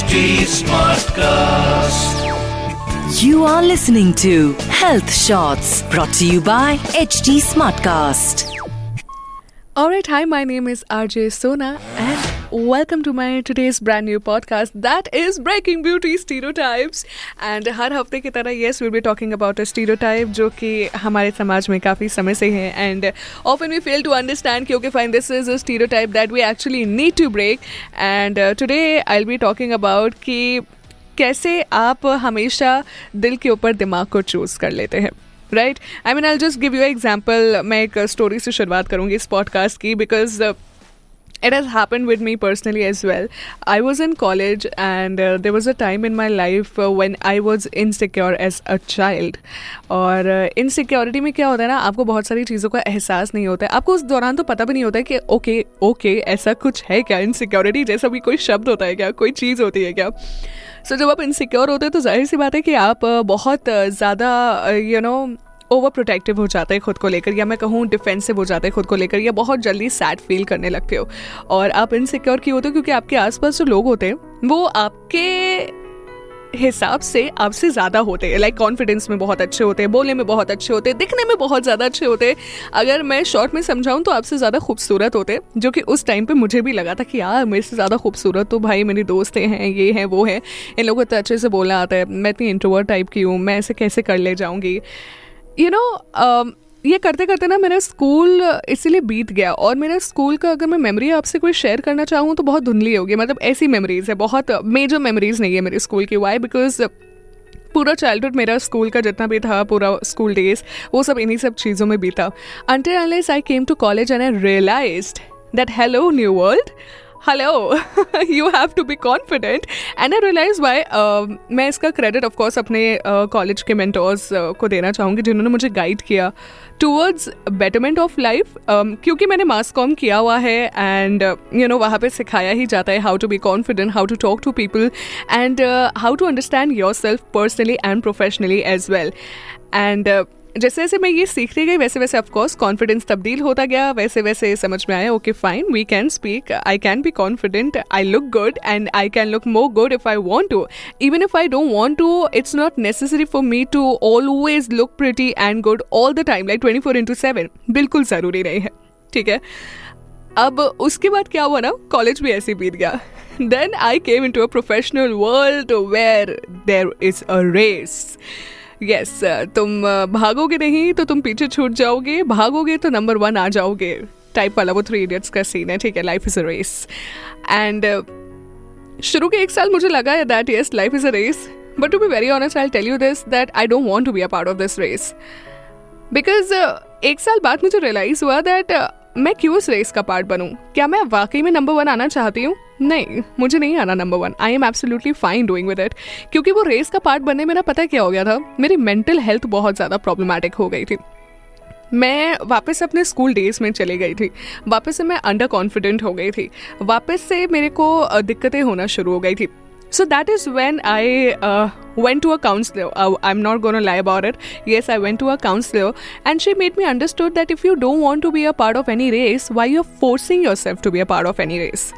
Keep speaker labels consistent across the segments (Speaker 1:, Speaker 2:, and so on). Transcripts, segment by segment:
Speaker 1: HD Smartcast.
Speaker 2: You are listening to Health Shots brought to you by HD Smartcast.
Speaker 3: Alright, hi, my name is RJ Sona welcome to my today's brand new podcast that is breaking beauty stereotypes and हर हफ़्ते की तरह yes we'll be talking about a stereotype जो कि हमारे समाज में काफ़ी समय से है. And often we fail to understand क्योंकि fine this is a stereotype that we actually need to break and today I will be talking about कि कैसे आप हमेशा दिल के ऊपर दिमाग को चूज़ कर लेते हैं. Right I mean I just give you example मैं एक स्टोरी से शुरुआत करूँगी इस पॉडकास्ट की because it has happened with me personally as well. I was in college, and uh, there was a time in my life uh, when I was insecure as a child. और insecurity में क्या होता है ना आपको बहुत सारी चीज़ों का एहसास नहीं होता है आपको उस दौरान तो पता भी नहीं होता है कि ओके ओके ऐसा कुछ है क्या इनसिक्योरिटी जैसा भी कोई शब्द होता है क्या कोई चीज़ होती है क्या सो so, जब आप इनसिक्योर होते हैं तो ज़ाहिर सी बात है कि आप uh, बहुत ज़्यादा यू नो ओवर प्रोटेक्टिव हो जाते हैं खुद को लेकर, या मैं कहूँ डिफेंसिव हो जाते हैं खुद को लेकर, या बहुत जल्दी सैड फील करने लगते हो। और आप इनसिक्योर क्यों होते हो? क्योंकि आपके आसपास जो लोग होते हैं, वो आपके हिसाब से आपसे ज़्यादा होते हैं। लाइक कॉन्फिडेंस में बहुत अच्छे होते हैं, बोलने में बहुत अच्छे होते हैं, दिखने में बहुत ज़्यादा अच्छे होते हैं। अगर मैं शॉर्ट में समझाऊँ तो आपसे ज़्यादा खूबसूरत होते जो कि उस टाइम पे मुझे भी लगा था कि यार, मेरे से ज़्यादा खूबसूरत तो भाई मेरी दोस्त हैं ये हैं, वो हैं। इन लोगों को इतना अच्छे से बोलना आता है, मैं इतनी इंट्रोवर्ट टाइप की हूँ, मैं ऐसे कैसे कर ले जाऊँगी? यू नो uh, ये करते करते ना मेरा स्कूल इसीलिए बीत गया और मेरा स्कूल का अगर मैं मेमोरी आपसे कोई शेयर करना चाहूँ तो बहुत धुंधली होगी। मतलब ऐसी मेमोरीज है बहुत मेजर मेमोरीज नहीं है मेरे स्कूल की। वाई बिकॉज़ पूरा चाइल्डहुड मेरा स्कूल का जितना भी था पूरा स्कूल डेज़ वो सब इन्हीं सब चीज़ों में बीता। Until unless I came to college and I realize that hello new world hello you have to be confident and I realize why मैं इसका क्रेडिट ऑफकोर्स अपने कॉलेज uh, के मेंटोर्स uh, को देना चाहूँगी जिन्होंने मुझे गाइड किया टूवर्ड्स बेटरमेंट ऑफ़ लाइफ क्योंकि मैंने मास कॉम किया हुआ है एंड यू नो वहाँ पे सिखाया ही जाता है how to be confident how to talk to people and how to understand yourself personally and professionally as well and जैसे जैसे मैं ये सीखती गई, वैसे वैसे ऑफकोर्स कॉन्फिडेंस तब्दील होता गया, वैसे वैसे समझ में आया okay fine we can speak I can be confident I look good and I can look more good if I want to even if I don't want to it's not necessary for me to always look pretty and good all the time like twenty four into seven बिल्कुल ज़रूरी नहीं है, ठीक है? अब उसके बाद क्या हुआ ना कॉलेज भी ऐसे बीत गया। Then I came into a professional world where there is a race yes तुम भागोगे नहीं तो तुम पीछे छूट जाओगे। भागोगे तो नंबर वन आ जाओगे। टाइप वाला वो थ्री इडियट्स का सीन है, ठीक है? Life is a race and शुरू के एक साल मुझे लगा है that yes life is a race but to be very honest I tell you this that I don't want to be a part of this race because एक साल बाद मुझे रियलाइज़ हुआ दैट मैं क्यों इस रेस का पार्ट बनूं? क्या मैं वाकई में नंबर वन आना चाहती हूँ? नहीं, मुझे नहीं आना number one I am absolutely fine doing with it क्योंकि वो रेस का पार्ट बनने में ना पता क्या हो गया था? मेरी मेंटल हेल्थ बहुत ज़्यादा प्रॉब्लमेटिक हो गई थी। मैं वापस अपने स्कूल डेज़ में चली गई थी। वापस से मैं अंडर कॉन्फिडेंट हो गई थी। वापस से मेरे को दिक्कतें होना शुरू हो गई थी। So that is when I went to a counsellor I am not gonna lie about it yes I went to a counsellor and she made me understood that if you don't want to be a part of any race why you are forcing yourself to be a part of any race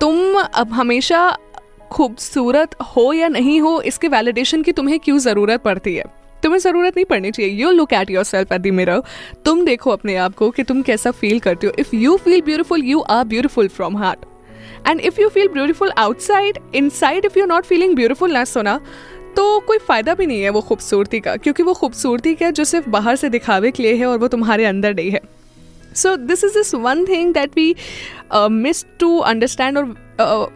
Speaker 3: तुम अब हमेशा खूबसूरत हो या नहीं हो, इसके validation की तुम्हें क्यों ज़रूरत पड़ती है? तुम्हें ज़रूरत नहीं पड़नी चाहिए। You look at yourself at the तुम देखो अपने आप को कि तुम कैसा फील करते हो। If you feel beautiful you are beautiful from heart and if you feel beautiful outside inside if you not feeling beautiful ना सोना तो कोई फ़ायदा भी नहीं है वो खूबसूरती का, क्योंकि वो खूबसूरती क्या जो सिर्फ़ बाहर से दिखावे के लिए है और वो तुम्हारे अंदर नहीं है। So this is this one thing that we miss to understand और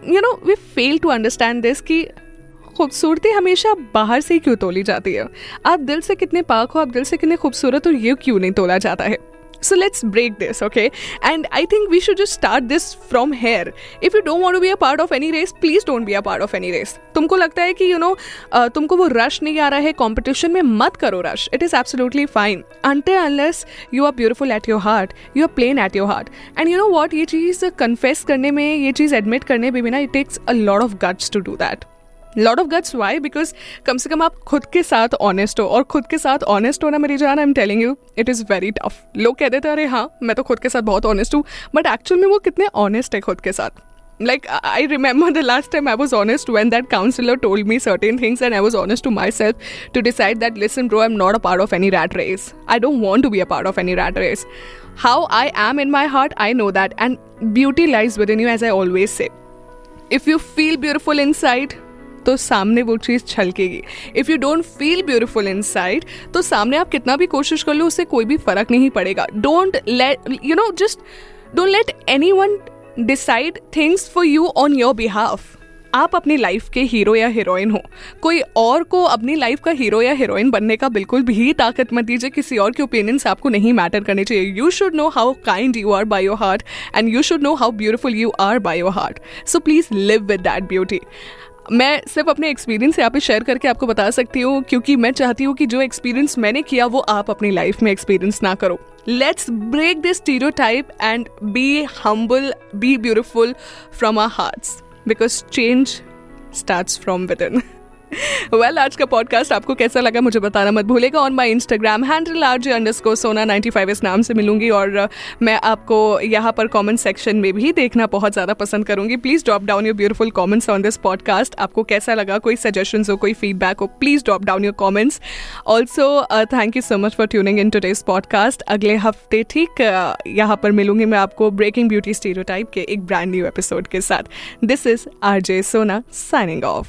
Speaker 3: you know we fail to understand this कि खूबसूरती हमेशा बाहर से ही क्यों तोली जाती है? आप दिल से कितने पाक हो, आप दिल से कितने खूबसूरत हो, ये क्यों नहीं तोला जाता है? So let's break this, okay? And i think we should just start this from here. If you don't want to be a part of any race, please don't be a part of any race. तुमको लगता है कि you know तुमको वो rush नहीं आ रहा है competition में मत करो rush it is absolutely fine until unless you are beautiful at your heart you are plain at your heart and you know what ये चीज़ कन्फेस करने में, ये चीज़ एडमिट करने में भी ना it takes a lot of guts to do that lord of guts why because कम से कम आप खुद के साथ ऑनेस्ट हो। और खुद के साथ ऑनेस्ट होना मेरी जान I am telling you it is very tough लोग कहते थे अरे हाँ मैं तो खुद के साथ बहुत ऑनेस्ट हूँ. बट एक्चुअल में वो कितने ऑनेस्ट है खुद के साथ। Like I remember the last time I was honest when that counsellor told me certain things and I was honest to myself to decide that listen bro am not a part of any rat race I don't want to be a part of any rat race how I am in my heart I know that and beauty lies within you as I always say if you feel beautiful inside तो सामने वो चीज़ छलकेगी। If you don't feel beautiful inside तो सामने आप कितना भी कोशिश कर लो, उससे कोई भी फ़र्क नहीं पड़ेगा। Don't let you know just don't let anyone decide things for you on your behalf आप अपनी लाइफ के हीरो या हीरोइन हो। कोई और को अपनी लाइफ का हीरो या हीरोइन बनने का बिल्कुल भी ताकत मत दीजिए। किसी और के ओपिनियंस आपको नहीं मैटर करने चाहिए। You should know how kind you are by your heart and you should know how beautiful you are by your heart so please live with that beauty मैं सिर्फ़ अपने एक्सपीरियंस यहाँ पे शेयर करके आपको बता सकती हूँ, क्योंकि मैं चाहती हूँ कि जो एक्सपीरियंस मैंने किया, वो आप अपनी लाइफ में एक्सपीरियंस ना करो। Let's break this stereotype and be humble be beautiful from our hearts because change start from within well आज का पॉडकास्ट आपको कैसा लगा मुझे बताना मत भूलेगा on my Instagram handle R J underscore Sona ninety five इस नाम से मिलूँगी और uh, मैं आपको यहाँ पर कॉमेंट सेक्शन में भी देखना बहुत ज़्यादा पसंद करूँगी। Please drop down your beautiful comments on this podcast आपको कैसा लगा? कोई सजेशन हो कोई फीडबैक हो please drop down your comments also thank you so much for tuning in today's podcast अगले हफ़्ते ठीक uh, यहाँ पर मिलूँगी मैं आपको ब्रेकिंग ब्यूटी स्टीरियो के एक ब्रांड न्यू एपिसोड के साथ। This is R J Sona signing off